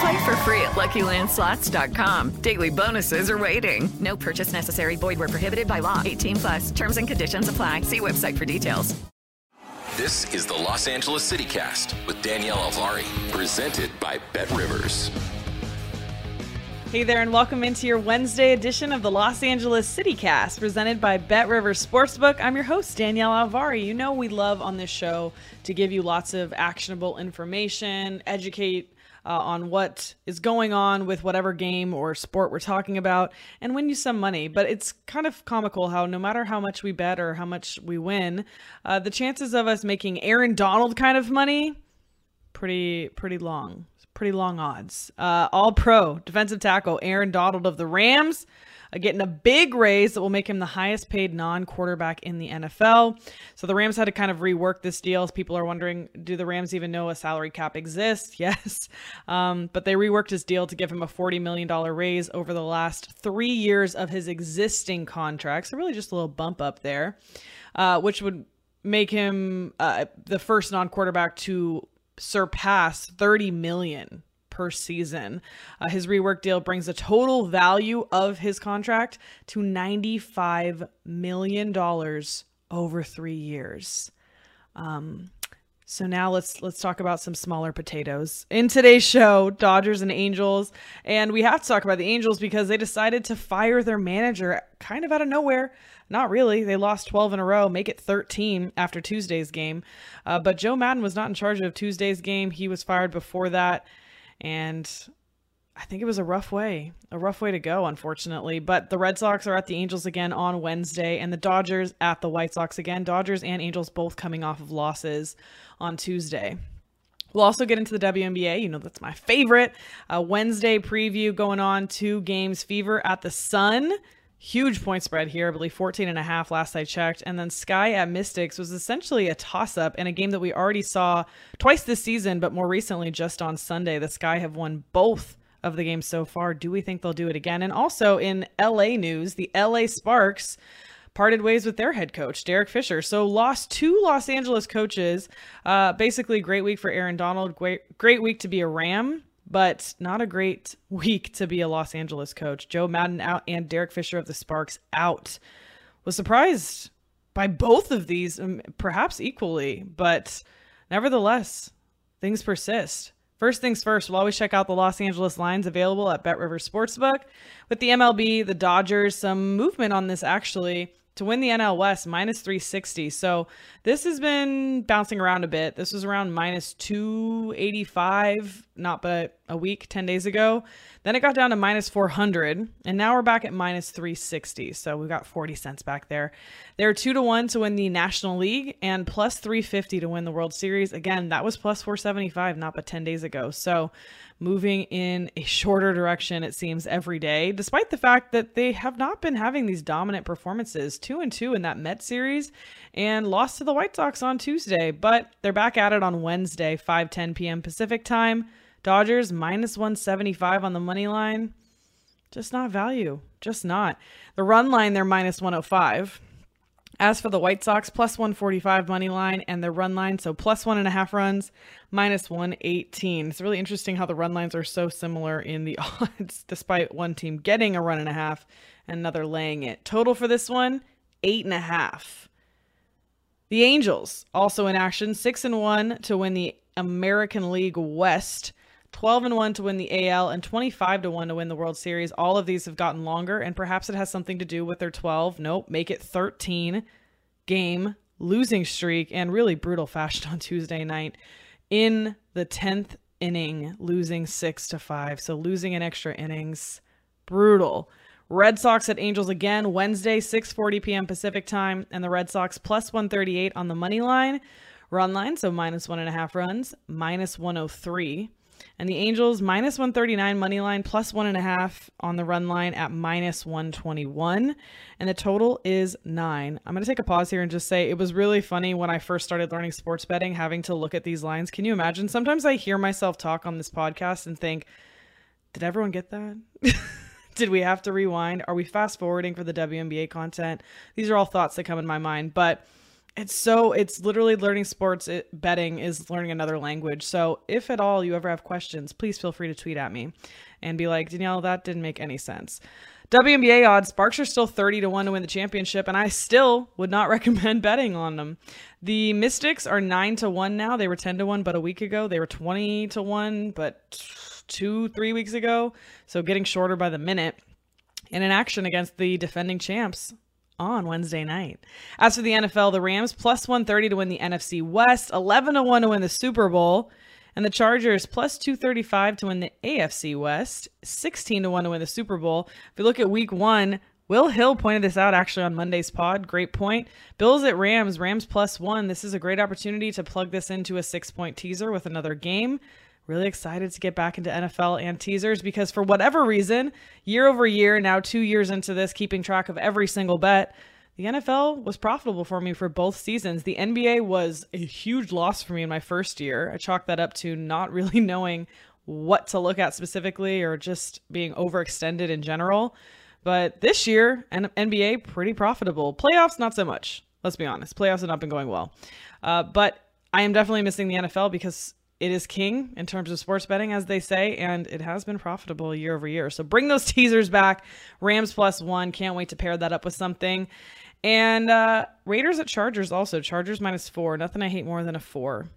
Play for free at LuckyLandSlots.com. Daily bonuses are waiting. No purchase necessary. Void were prohibited by law. 18 plus. Terms and conditions apply. See website for details. This is the Los Angeles City Cast with Danielle Alvari, presented by Bet Rivers. Hey there, and welcome into your Wednesday edition of the Los Angeles City Cast, presented by Bet Rivers Sportsbook. I'm your host, Danielle Alvari. You know, we love on this show to give you lots of actionable information, educate uh, on what is going on with whatever game or sport we're talking about, and win you some money. But it's kind of comical how no matter how much we bet or how much we win, uh, the chances of us making Aaron Donald kind of money pretty pretty long pretty long odds. Uh, all pro defensive tackle Aaron Donald of the Rams getting a big raise that will make him the highest paid non quarterback in the NFL. So the Rams had to kind of rework this deal. People are wondering do the Rams even know a salary cap exists? Yes. Um, but they reworked his deal to give him a $40 million raise over the last three years of his existing contract. So really just a little bump up there, uh, which would make him uh, the first non quarterback to surpass 30 million per season. Uh, his rework deal brings the total value of his contract to 95 million dollars over 3 years. Um, so now let's let's talk about some smaller potatoes. In today's show, Dodgers and Angels, and we have to talk about the Angels because they decided to fire their manager kind of out of nowhere. Not really. They lost 12 in a row, make it 13 after Tuesday's game. Uh, but Joe Maddon was not in charge of Tuesday's game. He was fired before that, and I think it was a rough way, a rough way to go, unfortunately. But the Red Sox are at the Angels again on Wednesday, and the Dodgers at the White Sox again. Dodgers and Angels both coming off of losses on Tuesday. We'll also get into the WNBA. You know, that's my favorite. Uh, Wednesday preview going on. Two games. Fever at the Sun. Huge point spread here. I believe 14 and a half last I checked. And then Sky at Mystics was essentially a toss up in a game that we already saw twice this season, but more recently just on Sunday. The Sky have won both of the games so far. Do we think they'll do it again? And also in LA news, the LA Sparks parted ways with their head coach, Derek Fisher. So lost two Los Angeles coaches. Uh, basically, great week for Aaron Donald. Great, great week to be a Ram, but not a great week to be a Los Angeles coach. Joe Maddon out and Derek Fisher of the Sparks out. Was surprised by both of these, um, perhaps equally, but nevertheless, things persist. First things first, we'll always check out the Los Angeles lines available at Bet River Sportsbook. With the MLB, the Dodgers, some movement on this actually to win the NL West minus 360. So this has been bouncing around a bit. This was around minus 285 not but a week, 10 days ago. Then it got down to minus 400, and now we're back at minus 360. So we've got 40 cents back there. They're 2 to 1 to win the National League and plus 350 to win the World Series. Again, that was plus 475 not but 10 days ago. So moving in a shorter direction, it seems, every day, despite the fact that they have not been having these dominant performances. 2 and 2 in that Met series and lost to the White Sox on Tuesday, but they're back at it on Wednesday, 5 10 p.m. Pacific time. Dodgers minus 175 on the money line. Just not value. Just not. The run line, they're minus 105. As for the White Sox, plus 145 money line and the run line, so plus one and a half runs, minus 118. It's really interesting how the run lines are so similar in the odds, despite one team getting a run and a half and another laying it. Total for this one, eight and a half. The Angels also in action, six and one to win the American League West. 12 and 1 to win the AL and 25 to 1 to win the World Series. All of these have gotten longer and perhaps it has something to do with their 12, nope, make it 13 game losing streak and really brutal fashion on Tuesday night in the 10th inning losing 6 to 5. So losing an extra innings brutal. Red Sox at Angels again Wednesday 6:40 p.m. Pacific time and the Red Sox plus 138 on the money line. Run line so minus one and a half runs, minus 103. And the Angels minus 139 money line, plus one and a half on the run line at minus 121. And the total is nine. I'm going to take a pause here and just say it was really funny when I first started learning sports betting, having to look at these lines. Can you imagine? Sometimes I hear myself talk on this podcast and think, did everyone get that? did we have to rewind? Are we fast forwarding for the WNBA content? These are all thoughts that come in my mind. But it's so it's literally learning sports it, betting is learning another language so if at all you ever have questions please feel free to tweet at me and be like danielle that didn't make any sense WNBA odds, Sparks are still 30 to 1 to win the championship, and I still would not recommend betting on them. The Mystics are 9 to 1 now. They were 10 to 1, but a week ago. They were 20 to 1, but two, three weeks ago. So getting shorter by the minute. And in action against the defending champs, on Wednesday night. As for the NFL, the Rams plus 130 to win the NFC West, 11 to 1 to win the Super Bowl, and the Chargers plus 235 to win the AFC West, 16 to 1 to win the Super Bowl. If you look at week 1, Will Hill pointed this out actually on Monday's pod. Great point. Bills at Rams, Rams plus 1. This is a great opportunity to plug this into a 6-point teaser with another game really excited to get back into NFL and teasers because for whatever reason, year over year, now two years into this, keeping track of every single bet, the NFL was profitable for me for both seasons. The NBA was a huge loss for me in my first year. I chalked that up to not really knowing what to look at specifically or just being overextended in general. But this year, NBA pretty profitable. Playoffs, not so much. Let's be honest. Playoffs have not been going well. Uh, but I am definitely missing the NFL because it is king in terms of sports betting, as they say, and it has been profitable year over year. So bring those teasers back. Rams plus one. Can't wait to pair that up with something. And uh, Raiders at Chargers also. Chargers minus four. Nothing I hate more than a four.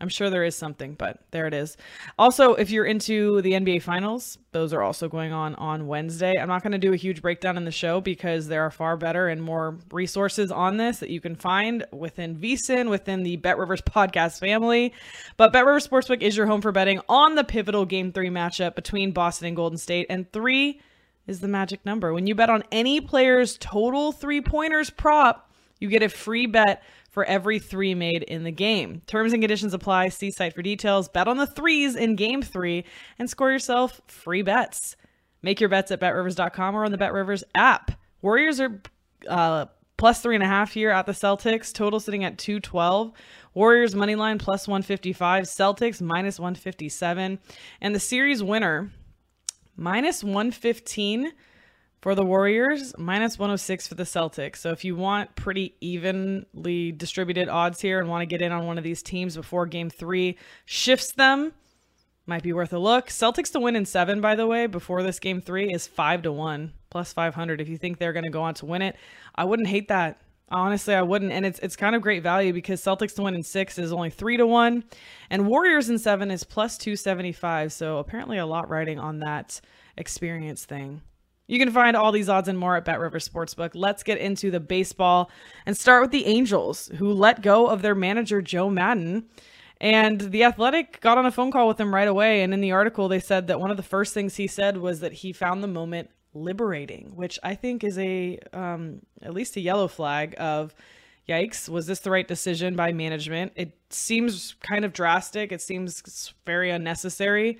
I'm sure there is something, but there it is. Also, if you're into the NBA Finals, those are also going on on Wednesday. I'm not going to do a huge breakdown in the show because there are far better and more resources on this that you can find within VSiN, within the Bet Rivers podcast family. But Bet Rivers Sportsbook is your home for betting on the pivotal Game 3 matchup between Boston and Golden State. And three is the magic number. When you bet on any player's total three pointers prop, you get a free bet for every three made in the game. Terms and conditions apply. See site for details. Bet on the threes in game three and score yourself free bets. Make your bets at betrivers.com or on the BetRivers app. Warriors are uh, plus three and a half here at the Celtics. Total sitting at 212. Warriors money line plus 155. Celtics minus 157. And the series winner minus 115 for the Warriors, minus 106 for the Celtics. So if you want pretty evenly distributed odds here and want to get in on one of these teams before game three shifts them, might be worth a look. Celtics to win in seven, by the way, before this game three is five to one, plus 500. If you think they're going to go on to win it, I wouldn't hate that. Honestly, I wouldn't. And it's it's kind of great value because Celtics to win in six is only three to one, and Warriors in seven is plus 275. So apparently a lot riding on that experience thing. You can find all these odds and more at Bet River Sportsbook. Let's get into the baseball and start with the Angels, who let go of their manager, Joe Maddon. And the Athletic got on a phone call with him right away. And in the article, they said that one of the first things he said was that he found the moment liberating, which I think is a um, at least a yellow flag of yikes, was this the right decision by management? It seems kind of drastic. It seems very unnecessary.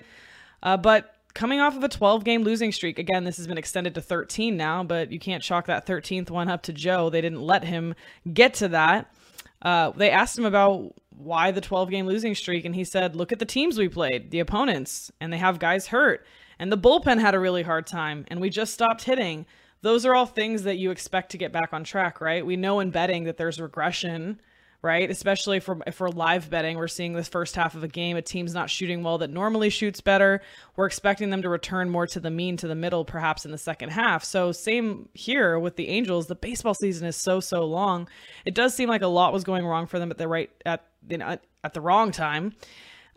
Uh, but coming off of a 12 game losing streak, again, this has been extended to 13 now, but you can't chalk that 13th one up to Joe. They didn't let him get to that. Uh, they asked him about why the 12 game losing streak, and he said, Look at the teams we played, the opponents, and they have guys hurt. And the bullpen had a really hard time, and we just stopped hitting. Those are all things that you expect to get back on track, right? We know in betting that there's regression right? Especially for we're live betting, we're seeing this first half of a game, a team's not shooting well that normally shoots better. We're expecting them to return more to the mean, to the middle, perhaps in the second half. So same here with the Angels. The baseball season is so so long. It does seem like a lot was going wrong for them at the right at you know, at the wrong time.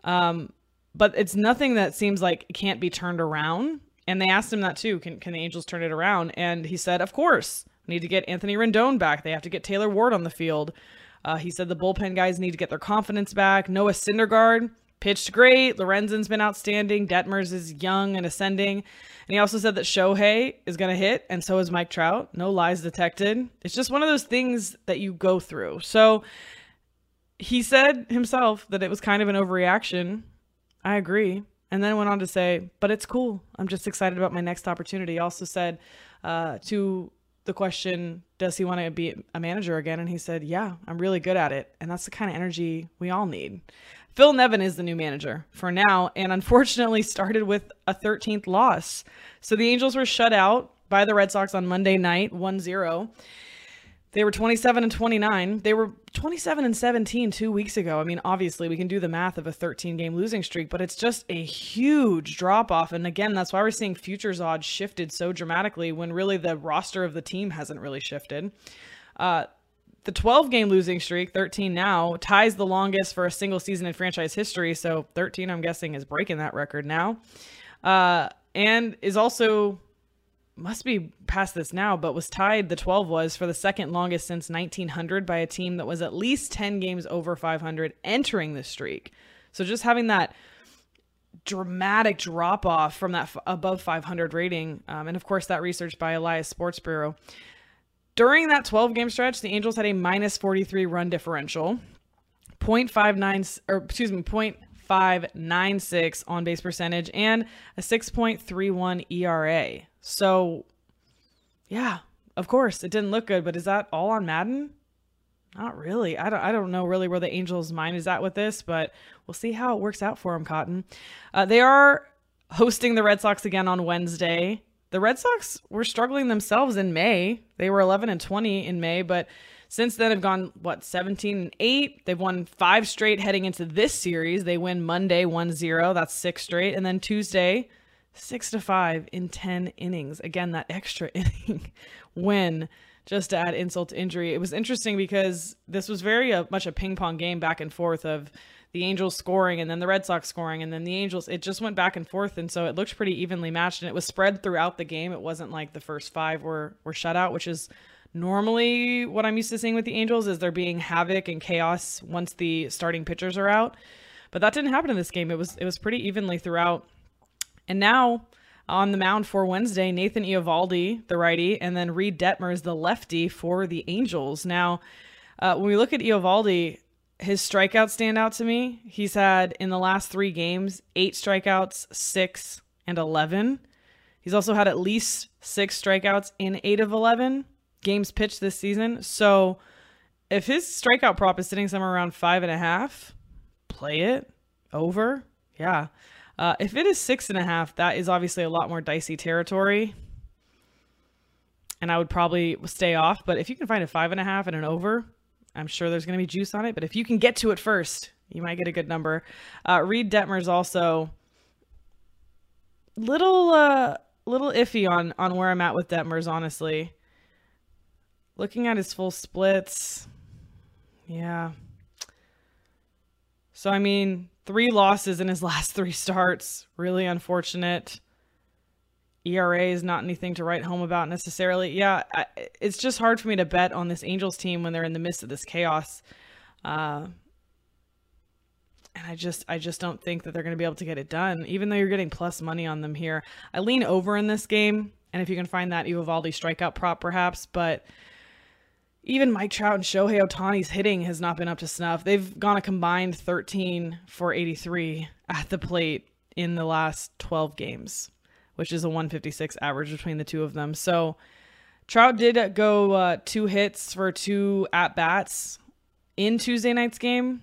Um, but it's nothing that seems like can't be turned around. And they asked him that too. Can can the Angels turn it around? And he said, "Of course." Need to get Anthony Rendon back. They have to get Taylor Ward on the field. Uh, he said the bullpen guys need to get their confidence back. Noah Syndergaard pitched great. Lorenzen's been outstanding. Detmers is young and ascending. And he also said that Shohei is going to hit, and so is Mike Trout. No lies detected. It's just one of those things that you go through. So he said himself that it was kind of an overreaction. I agree. And then went on to say, but it's cool. I'm just excited about my next opportunity. Also said uh, to the question, does he want to be a manager again? And he said, yeah, I'm really good at it. And that's the kind of energy we all need. Phil Nevin is the new manager for now, and unfortunately started with a 13th loss. So the Angels were shut out by the Red Sox on Monday night, 1 0. They were 27 and 29. They were 27 and 17 two weeks ago. I mean, obviously, we can do the math of a 13 game losing streak, but it's just a huge drop off. And again, that's why we're seeing futures odds shifted so dramatically when really the roster of the team hasn't really shifted. Uh, the 12 game losing streak, 13 now, ties the longest for a single season in franchise history. So 13, I'm guessing, is breaking that record now. Uh, and is also must be past this now, but was tied, the 12 was, for the second longest since 1900 by a team that was at least 10 games over 500 entering the streak. So just having that dramatic drop off from that f- above 500 rating, um, and of course, that research by Elias Sports Bureau. During that 12 game stretch, the Angels had a minus 43 run differential, 0.59, or excuse me, 0.596 on base percentage, and a 6.31 ERA. So, yeah, of course, it didn't look good, but is that all on Maddon? Not really. I don't. I don't know really where the Angels' mind is at with this, but we'll see how it works out for them. Cotton. Uh, they are hosting the Red Sox again on Wednesday. The Red Sox were struggling themselves in May. They were 11 and 20 in May, but since then have gone what 17 and 8. They've won five straight heading into this series. They win Monday 1-0. That's six straight, and then Tuesday six to five in 10 innings. Again, that extra inning win just to add insult to injury. It was interesting because this was very uh, much a ping pong game back and forth of the Angels scoring and then the Red Sox scoring and then the Angels. It just went back and forth. And so it looked pretty evenly matched and it was spread throughout the game. It wasn't like the first five were, were shut out, which is normally what I'm used to seeing with the Angels is there being havoc and chaos once the starting pitchers are out. But that didn't happen in this game. It was it was pretty evenly throughout. And now on the mound for Wednesday, Nathan Eovaldi, the righty, and then Reid Detmers, the lefty for the Angels. Now, uh, when we look at Iovaldi, his strikeouts stand out to me. He's had in the last three games eight strikeouts, six, and 11. He's also had at least six strikeouts in eight of 11 games pitched this season. So if his strikeout prop is sitting somewhere around five and a half, play it over. Yeah. Uh, if it is six and a half, that is obviously a lot more dicey territory. And I would probably stay off. But if you can find a five and a half and an over, I'm sure there's going to be juice on it. But if you can get to it first, you might get a good number. Uh, Reid Detmers also little uh little iffy on on where I'm at with Detmers, honestly. Looking at his full splits, yeah. So I mean, Three losses in his last three starts. Really unfortunate. ERA is not anything to write home about necessarily. Yeah, I, it's just hard for me to bet on this Angels team when they're in the midst of this chaos. Uh, and I just I just don't think that they're going to be able to get it done even though you're getting plus money on them here. I lean over in this game and if you can find that Eovaldi strikeout prop perhaps, but even Mike Trout and Shohei Ohtani's hitting has not been up to snuff. They've gone a combined 13 for 83 at the plate in the last 12 games, which is a 156 average between the two of them. So Trout did go uh, two hits for two at bats in Tuesday night's game,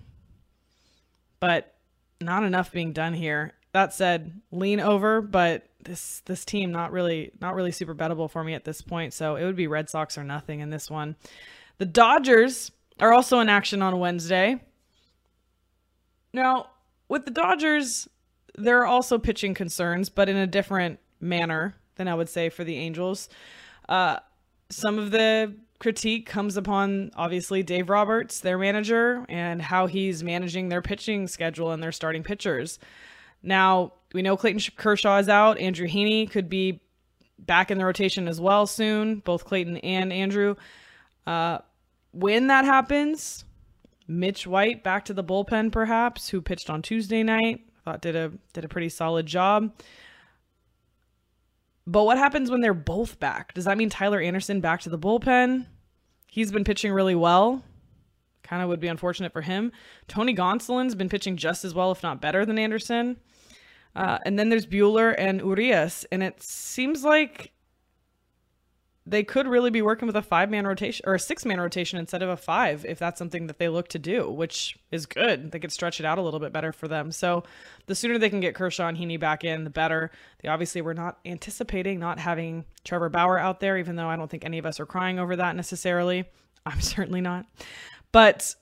but not enough being done here. That said, lean over, but this this team not really not really super bettable for me at this point. So it would be Red Sox or nothing in this one. The Dodgers are also in action on Wednesday. Now, with the Dodgers, there are also pitching concerns, but in a different manner than I would say for the Angels. Uh, some of the critique comes upon obviously Dave Roberts, their manager, and how he's managing their pitching schedule and their starting pitchers. Now, we know Clayton Kershaw is out. Andrew Heaney could be back in the rotation as well soon, both Clayton and Andrew. Uh, when that happens, Mitch White back to the bullpen, perhaps, who pitched on Tuesday night. Thought did a did a pretty solid job. But what happens when they're both back? Does that mean Tyler Anderson back to the bullpen? He's been pitching really well. Kind of would be unfortunate for him. Tony Gonsolin's been pitching just as well, if not better, than Anderson. Uh, and then there's Buehler and Urias, and it seems like they could really be working with a five man rotation or a six man rotation instead of a five if that's something that they look to do, which is good. They could stretch it out a little bit better for them. So the sooner they can get Kershaw and Heaney back in, the better. They obviously were not anticipating not having Trevor Bauer out there, even though I don't think any of us are crying over that necessarily. I'm certainly not. But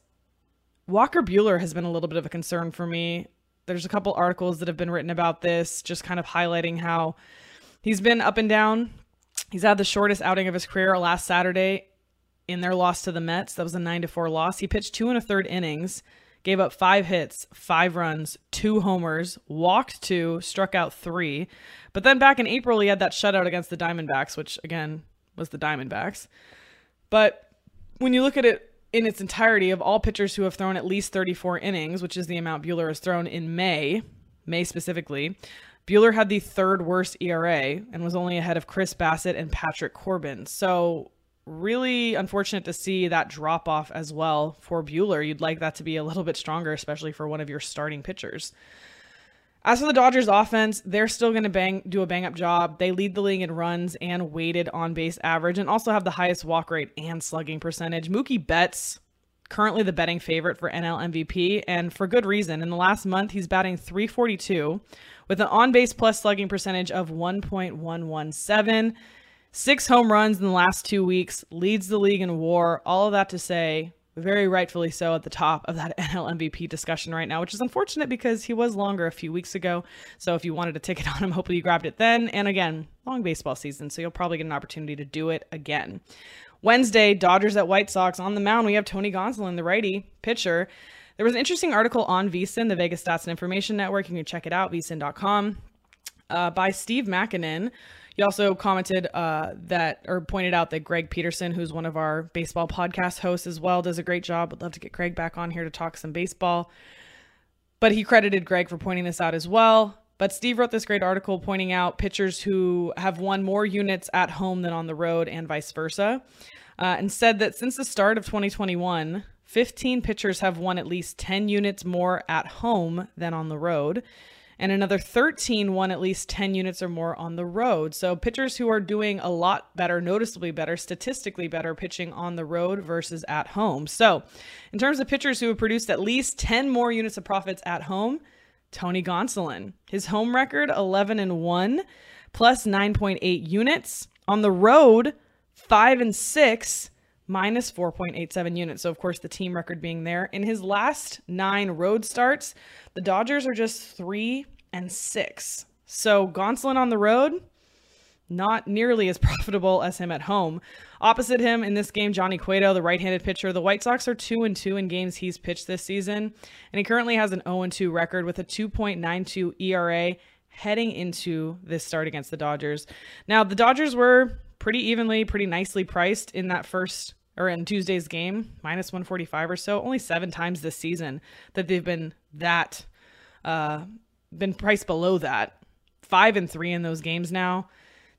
Walker Buehler has been a little bit of a concern for me. There's a couple articles that have been written about this, just kind of highlighting how he's been up and down He's had the shortest outing of his career last Saturday in their loss to the Mets. That was a 9 to 4 loss. He pitched two and a third innings, gave up five hits, five runs, two homers, walked two, struck out three. But then back in April, he had that shutout against the Diamondbacks, which again was the Diamondbacks. But when you look at it in its entirety, of all pitchers who have thrown at least 34 innings, which is the amount Buehler has thrown in May, May specifically, Buehler had the third worst ERA and was only ahead of Chris Bassitt and Patrick Corbin. So, really unfortunate to see that drop off as well for Buehler. You'd like that to be a little bit stronger, especially for one of your starting pitchers. As for the Dodgers offense, they're still going to bang do a bang up job. They lead the league in runs and weighted on base average and also have the highest walk rate and slugging percentage. Mookie Betts currently the betting favorite for NL MVP and for good reason. In the last month, he's batting 342 with an on base plus slugging percentage of 1.117. Six home runs in the last two weeks, leads the league in war. All of that to say, very rightfully so, at the top of that NL MVP discussion right now, which is unfortunate because he was longer a few weeks ago. So if you wanted a ticket on him, hopefully you grabbed it then. And again, long baseball season, so you'll probably get an opportunity to do it again. Wednesday, Dodgers at White Sox. On the mound, we have Tony Gonsolin, the righty pitcher. There was an interesting article on VSiN, the Vegas Stats and Information Network. You can check it out, vsin.com, uh, by Steve Makinen. He also commented uh, that, or pointed out that Greg Peterson, who's one of our baseball podcast hosts as well, does a great job. Would love to get Greg back on here to talk some baseball. But he credited Greg for pointing this out as well. But Steve wrote this great article pointing out pitchers who have won more units at home than on the road and vice versa, uh, and said that since the start of 2021, 15 pitchers have won at least 10 units more at home than on the road. And another 13 won at least 10 units or more on the road. So, pitchers who are doing a lot better, noticeably better, statistically better pitching on the road versus at home. So, in terms of pitchers who have produced at least 10 more units of profits at home, Tony Gonsolin. His home record 11 and 1 plus 9.8 units. On the road, 5 and 6 minus 4.87 units. So, of course, the team record being there. In his last nine road starts, the Dodgers are just three and six. So, Gonsolin on the road, not nearly as profitable as him at home. Opposite him in this game, Johnny Cueto, the right-handed pitcher. The White Sox are 2 and 2 in games he's pitched this season, and he currently has an 0 and 2 record with a 2.92 ERA heading into this start against the Dodgers. Now, the Dodgers were pretty evenly, pretty nicely priced in that first or in Tuesday's game, minus 145 or so. Only seven times this season that they've been that uh, been priced below that. Five and three in those games now.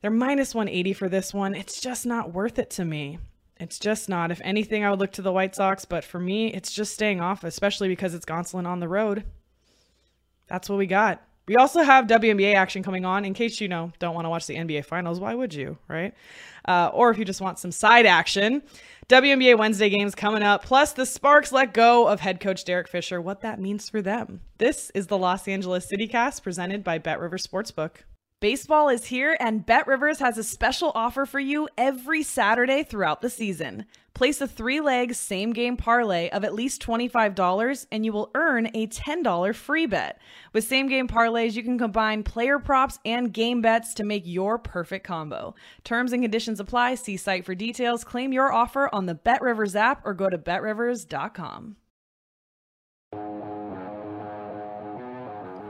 They're minus 180 for this one. It's just not worth it to me. It's just not. If anything, I would look to the White Sox, but for me, it's just staying off, especially because it's Gonsolin on the road. That's what we got. We also have WNBA action coming on. In case you know don't want to watch the NBA finals, why would you, right? Uh, or if you just want some side action, WNBA Wednesday games coming up. Plus, the Sparks let go of head coach Derek Fisher. What that means for them. This is the Los Angeles CityCast presented by Bet River Sportsbook. Baseball is here, and Bet Rivers has a special offer for you every Saturday throughout the season. Place a three leg same game parlay of at least $25 and you will earn a $10 free bet. With same game parlays, you can combine player props and game bets to make your perfect combo. Terms and conditions apply. See site for details. Claim your offer on the Bet Rivers app or go to betrivers.com.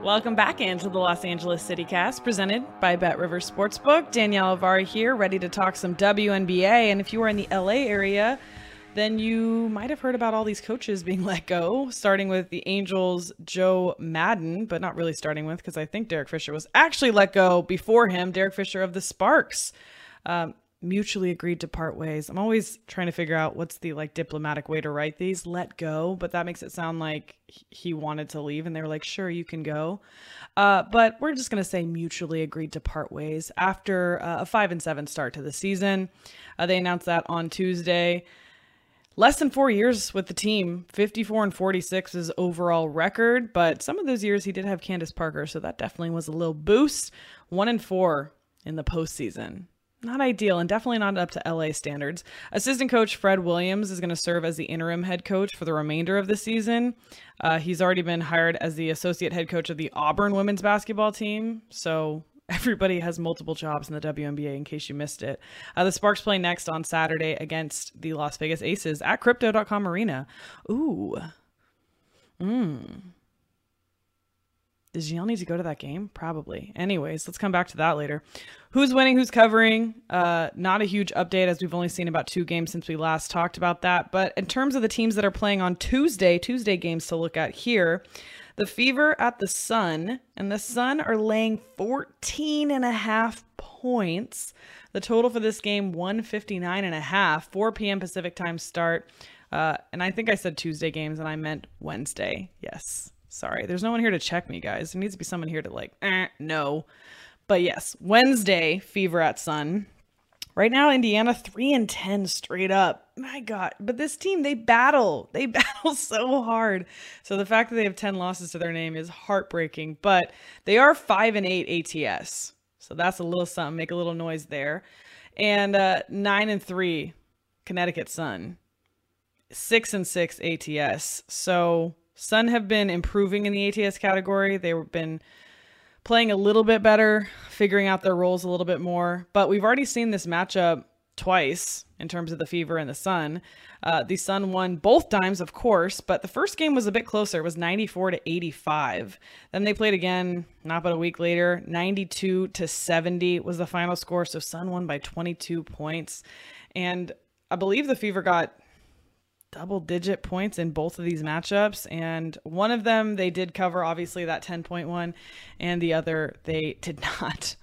Welcome back into the Los Angeles City Cast, presented by Bet River Sportsbook. Danielle Avari here, ready to talk some WNBA. And if you are in the LA area, then you might have heard about all these coaches being let go, starting with the Angels' Joe Maddon, but not really starting with because I think Derek Fisher was actually let go before him. Derek Fisher of the Sparks. Um, mutually agreed to part ways. I'm always trying to figure out what's the like diplomatic way to write these. Let go, but that makes it sound like he wanted to leave and they were like, "Sure, you can go." Uh, but we're just going to say mutually agreed to part ways after uh, a 5 and 7 start to the season. Uh, they announced that on Tuesday. Less than 4 years with the team. 54 and 46 is overall record, but some of those years he did have Candace Parker, so that definitely was a little boost. 1 and 4 in the postseason not ideal and definitely not up to LA standards. Assistant coach Fred Williams is going to serve as the interim head coach for the remainder of the season. Uh, he's already been hired as the associate head coach of the Auburn women's basketball team. So everybody has multiple jobs in the WNBA in case you missed it. Uh, the Sparks play next on Saturday against the Las Vegas Aces at crypto.com arena. Ooh. Mmm. Does Gianni need to go to that game? Probably. Anyways, let's come back to that later. Who's winning? Who's covering? Uh, not a huge update as we've only seen about two games since we last talked about that. But in terms of the teams that are playing on Tuesday, Tuesday games to look at here, the Fever at the Sun, and the Sun are laying 14 and a half points. The total for this game, 159 and a half, 4 p.m. Pacific time start. Uh, and I think I said Tuesday games and I meant Wednesday. Yes. Sorry, there's no one here to check me, guys. There needs to be someone here to like, eh, no. But yes, Wednesday, Fever at Sun. Right now, Indiana three and ten straight up. My God, but this team they battle, they battle so hard. So the fact that they have ten losses to their name is heartbreaking. But they are five and eight ATS, so that's a little something. Make a little noise there, and uh, nine and three Connecticut Sun, six and six ATS. So Sun have been improving in the ATS category. They've been playing a little bit better, figuring out their roles a little bit more. But we've already seen this matchup twice in terms of the Fever and the Sun. Uh, the Sun won both times, of course, but the first game was a bit closer. It was 94 to 85. Then they played again, not but a week later. 92 to 70 was the final score. So Sun won by 22 points. And I believe the Fever got double digit points in both of these matchups. And one of them they did cover, obviously, that 10.1, and the other they did not.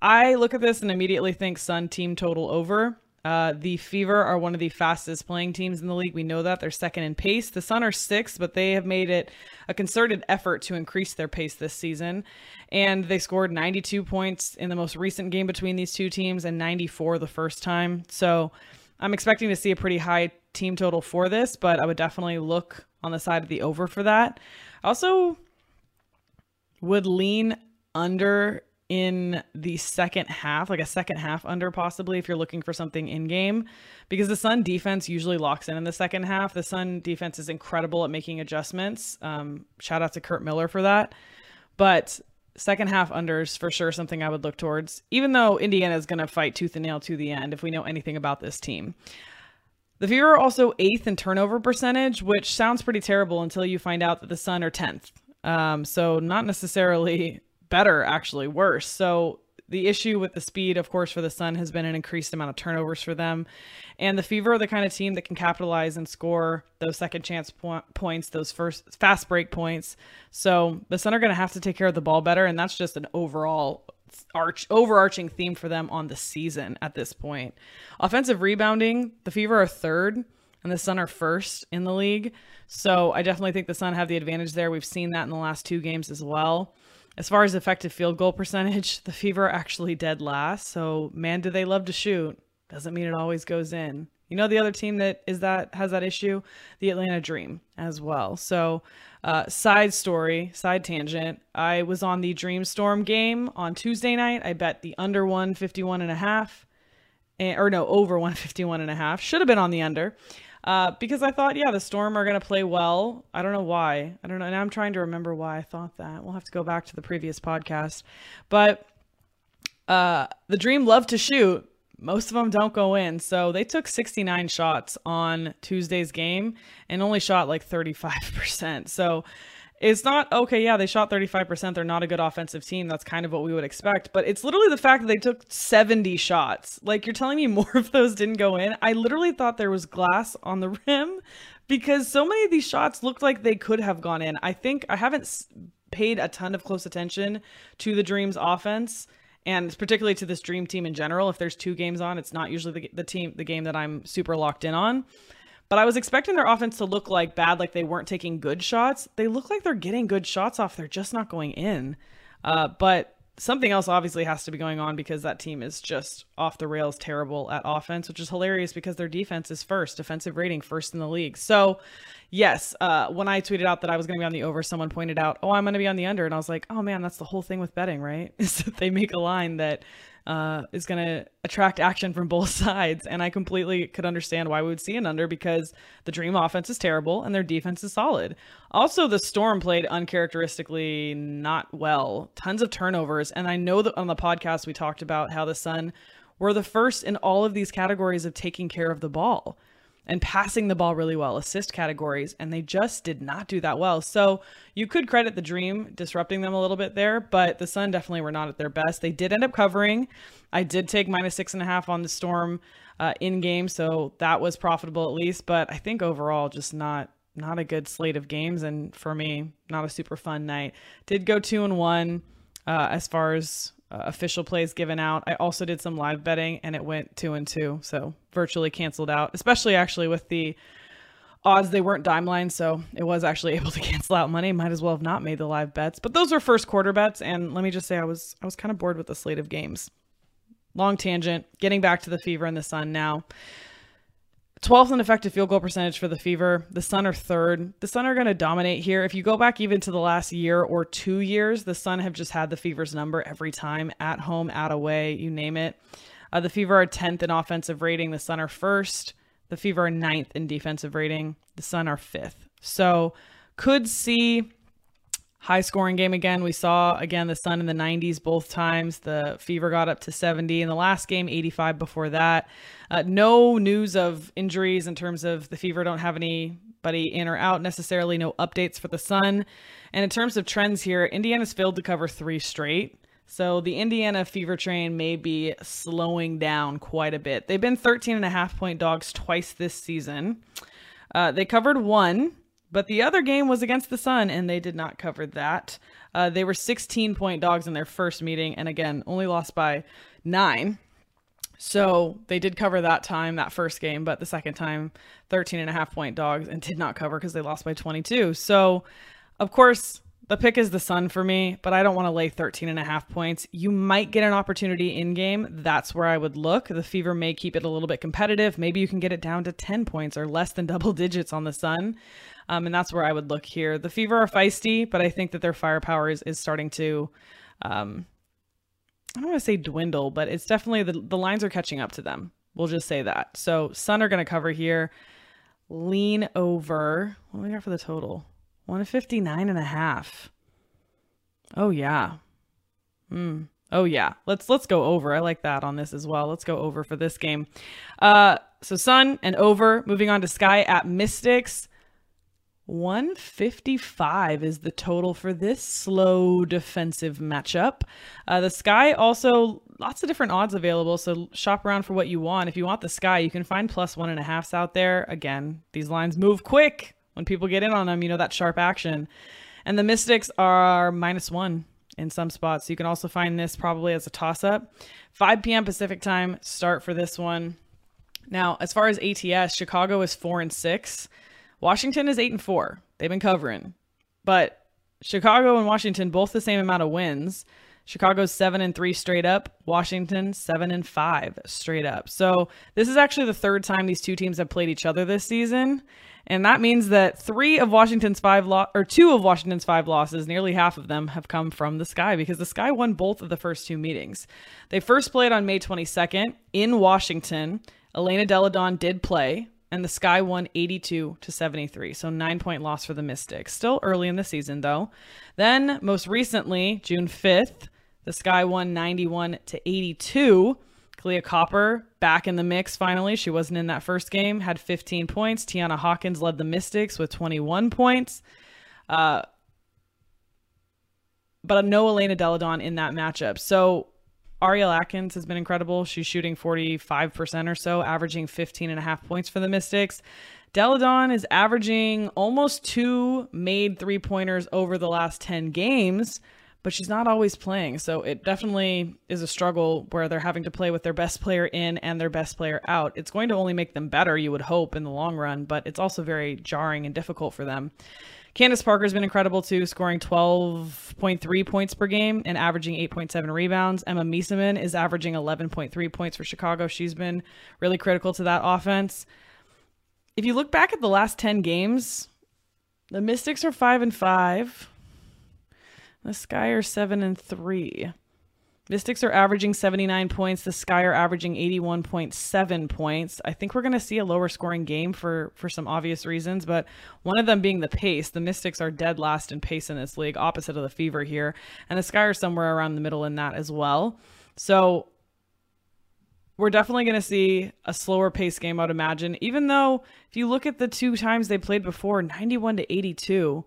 I look at this and immediately think Sun team total over. Uh, the Fever are one of the fastest playing teams in the league. We know that. They're second in pace. The Sun are sixth, but they have made it a concerted effort to increase their pace this season. And they scored 92 points in the most recent game between these two teams and 94 the first time. So I'm expecting to see a pretty high team total for this, but I would definitely look on the side of the over for that. Also, would lean under in the second half, like a second half under possibly if you're looking for something in game, because the Sun defense usually locks in in the second half. The Sun defense is incredible at making adjustments. Um, shout out to Curt Miller for that. But second half unders for sure something I would look towards, even though Indiana is going to fight tooth and nail to the end if we know anything about this team. The Fever are also eighth in turnover percentage, which sounds pretty terrible until you find out that the Sun are 10th. Um, so not necessarily better, actually worse. So the issue with the speed, of course, for the Sun has been an increased amount of turnovers for them. And the Fever are the kind of team that can capitalize and score those second chance po- points, those first fast break points. So the Sun are going to have to take care of the ball better. And that's just an overall arch overarching theme for them on the season at this point. Offensive rebounding, the Fever are third and the Sun are first in the league. So I definitely think the Sun have the advantage there. We've seen that in the last two games as well. As far as effective field goal percentage, the Fever are actually dead last. So man, do they love to shoot. Doesn't mean it always goes in. You know the other team that is that has that issue, the Atlanta Dream as well. So, uh, side story, side tangent. I was on the Dreamstorm game on Tuesday night. I bet the under 151 and a half, and, or no, over 151 and a half. Should have been on the under. Uh, because I thought, yeah, the Storm are going to play well. I don't know why. I don't know. Now I'm trying to remember why I thought that. We'll have to go back to the previous podcast. But uh, the Dream love to shoot. Most of them don't go in. So they took 69 shots on Tuesday's game and only shot like 35%. So it's not okay. Yeah, they shot 35%. They're not a good offensive team. That's kind of what we would expect. But it's literally the fact that they took 70 shots. Like, you're telling me more of those didn't go in? I literally thought there was glass on the rim because so many of these shots looked like they could have gone in. I think I haven't paid a ton of close attention to the Dreams offense and particularly to this dream team in general if there's two games on it's not usually the, the team the game that i'm super locked in on but I was expecting their offense to look like bad, like they weren't taking good shots. They look like they're getting good shots off. They're just not going in. Uh, but something else obviously has to be going on because that team is just off the rails terrible at offense, which is hilarious because their defense is first, defensive rating first in the league. So, yes, uh, when I tweeted out that I was going to be on the over, someone pointed out, "Oh, I'm going to be on the under," and I was like, "Oh man, that's the whole thing with betting, right? Is that they make a line that uh, is going to attract action from both sides. And I completely could understand why we would see an under because the Dream offense is terrible and their defense is solid. Also, the Storm played uncharacteristically not well, tons of turnovers. And I know that on the podcast we talked about how the Sun were the first in all of these categories of taking care of the ball and passing the ball really well, assist categories, and they just did not do that well. So you could credit the Dream disrupting them a little bit there, but the Sun definitely were not at their best. They did end up covering. I did take minus six and a half on the Storm uh, in game, so that was profitable at least. But I think overall, just not not a good slate of games, and for me, not a super fun night. Did go two and one uh, as far as uh, official plays given out. I also did some live betting and it went two and two, so virtually canceled out. Especially actually with the odds they weren't dime lines, so it was actually able to cancel out money. Might as well have not made the live bets, but those were first quarter bets. And let me just say, I was I was kind of bored with the slate of games. Long tangent. Getting back to the fever and the sun now. 12th in effective field goal percentage for the Fever. The Sun are third. The Sun are going to dominate here. If you go back even to the last year or two years, the Sun have just had the Fever's number every time at home, at away, you name it. Uh, the Fever are 10th in offensive rating. The Sun are first. The Fever are ninth in defensive rating. The Sun are fifth. So could see high scoring game again. We saw again the Sun in the 90s both times. The Fever got up to 70 in the last game, 85 before that. Uh, no news of injuries in terms of the Fever don't have anybody in or out necessarily. No updates for the Sun. And in terms of trends here, Indiana's failed to cover three straight. So the Indiana Fever train may be slowing down quite a bit. They've been 13 and a half point dogs twice this season. Uh, they covered one but the other game was against the Sun, and they did not cover that. Uh, they were 16 point dogs in their first meeting, and again, only lost by nine. So they did cover that time, that first game, but the second time, 13 and a half point dogs, and did not cover because they lost by 22. So, of course, the pick is the Sun for me, but I don't want to lay 13 and a half points. You might get an opportunity in game. That's where I would look. The Fever may keep it a little bit competitive. Maybe you can get it down to 10 points or less than double digits on the Sun. Um, and that's where I would look here. The Fever are feisty, but I think that their firepower is, is starting to, um, I don't want to say dwindle, but it's definitely the, the lines are catching up to them. We'll just say that. So Sun are going to cover here. Lean over. What do we got for the total? 159 and a half. Oh yeah. Hmm. Oh yeah. Let's let's go over. I like that on this as well. Let's go over for this game. Uh so Sun and over. Moving on to Sky at Mystics. 155 is the total for this slow defensive matchup. Uh, the Sky also lots of different odds available, so shop around for what you want. If you want the Sky, you can find plus one and a halfs out there. Again, these lines move quick when people get in on them. You know that sharp action, and the Mystics are minus one in some spots. You can also find this probably as a toss up. 5 p.m. Pacific time start for this one. Now, as far as ATS, Chicago is four and six. Washington is eight and four. They've been covering, but Chicago and Washington both the same amount of wins. Chicago's seven and three straight up. Washington seven and five straight up. So this is actually the third time these two teams have played each other this season, and that means that three of Washington's five lo- or two of Washington's five losses, nearly half of them, have come from the Sky because the Sky won both of the first two meetings. They first played on May 22nd in Washington. Elena Delle Donne did play, and the Sky won 82 to 73. So 9 point loss for the Mystics. Still early in the season though. Then most recently, June 5th, the Sky won 91 to 82. Kahleah Copper back in the mix finally. She wasn't in that first game, had 15 points. Tianna Hawkins led the Mystics with 21 points. Uh, but no Elena Delle Donne in that matchup. So Ariel Atkins has been incredible. She's shooting 45% or so, averaging 15 and a half points for the Mystics. Delle Donne is averaging almost two made three pointers over the last 10 games, but she's not always playing. So it definitely is a struggle where they're having to play with their best player in and their best player out. It's going to only make them better, you would hope, in the long run, but it's also very jarring and difficult for them. Candace Parker's been incredible too, scoring 12.3 points per game and averaging 8.7 rebounds. Emma Meesseman is averaging 11.3 points for Chicago. She's been really critical to that offense. If you look back at the last 10 games, the Mystics are 5 and 5. The Sky are 7 and 3. Mystics are averaging 79 points. The Sky are averaging 81.7 points. I think we're going to see a lower scoring game for for some obvious reasons, but one of them being the pace. The Mystics are dead last in pace in this league, opposite of the Fever here, and the Sky are somewhere around the middle in that as well. So we're definitely going to see a slower pace game, I'd imagine. Even though if you look at the two times they played before, 91 to 82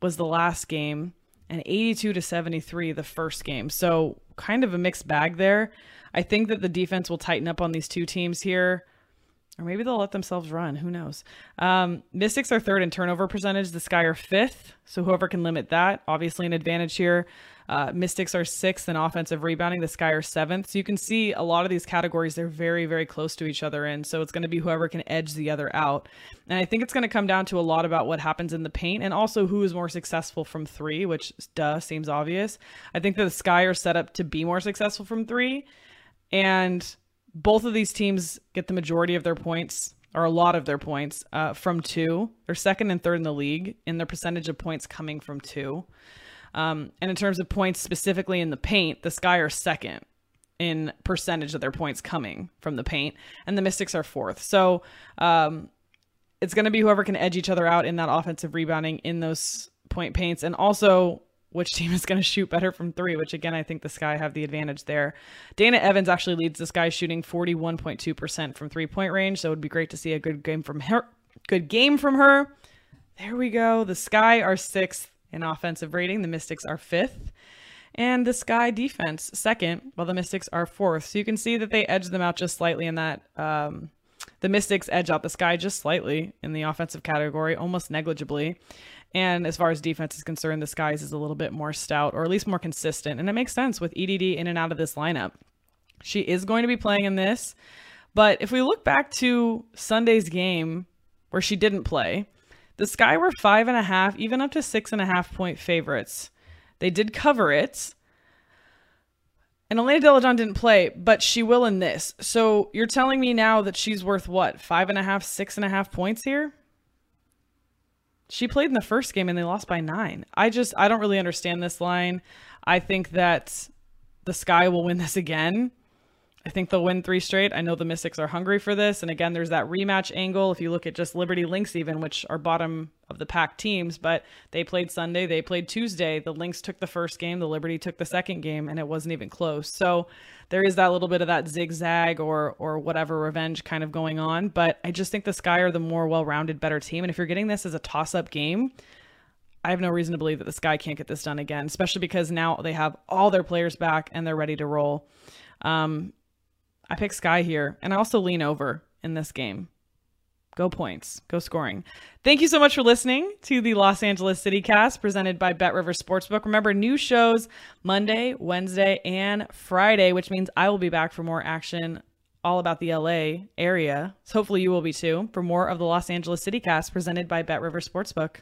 was the last game and 82 to 73 the first game. So kind of a mixed bag there. I think that the defense will tighten up on these two teams here. Or maybe they'll let themselves run. Who knows? Um, Mystics are third in turnover percentage. The Sky are fifth. So whoever can limit that, obviously an advantage here. Uh, Mystics are sixth in offensive rebounding. The Sky are seventh. So you can see a lot of these categories, they're very, very close to each other in. So it's going to be whoever can edge the other out. And I think it's going to come down to a lot about what happens in the paint and also who is more successful from three, which, duh, seems obvious. I think that the Sky are set up to be more successful from three. And both of these teams get the majority of their points or a lot of their points uh, from two. They're second and third in the league in their percentage of points coming from two. Um, and in terms of points specifically in the paint, the Sky are second in percentage of their points coming from the paint, and the Mystics are fourth. So um, it's going to be whoever can edge each other out in that offensive rebounding in those point paints, and also which team is going to shoot better from three, which again, I think the Sky have the advantage there. Dana Evans actually leads the Sky shooting 41.2% from three point range. So it would be great to see a good game from her. Good game from her. There we go. The Sky are sixth in offensive rating. The Mystics are fifth. And the Sky defense second, while the Mystics are fourth. So you can see that they edge them out just slightly in that. Um, the Mystics edge out the Sky just slightly in the offensive category, almost negligibly. And as far as defense is concerned, the Skies is a little bit more stout, or at least more consistent. And it makes sense with EDD in and out of this lineup. She is going to be playing in this. But if we look back to Sunday's game where she didn't play, the Sky were five and a half, even up to six and a half point favorites. They did cover it. And Elena Delle Donne didn't play, but she will in this. So you're telling me now that she's worth what? Five and a half, six and a half points here? She played in the first game and they lost by nine. I just, I don't really understand this line. I think that the Sky will win this again. I think they'll win three straight. I know the Mystics are hungry for this. And again, there's that rematch angle. If you look at just Liberty Lynx, even, which are bottom of the pack teams, but they played Sunday, they played Tuesday. The Lynx took the first game, the Liberty took the second game, and it wasn't even close. So there is that little bit of that zigzag or or whatever revenge kind of going on. But I just think the Sky are the more well-rounded, better team. And if you're getting this as a toss-up game, I have no reason to believe that the Sky can't get this done again, especially because now they have all their players back and they're ready to roll. Um, I pick Sky here, and I also lean over in this game. Go points, go scoring. Thank you so much for listening to the Los Angeles City Cast presented by Bet River Sportsbook. Remember, new shows Monday, Wednesday, and Friday, which means I will be back for more action all about the LA area. So hopefully you will be too for more of the Los Angeles City Cast presented by Bet River Sportsbook.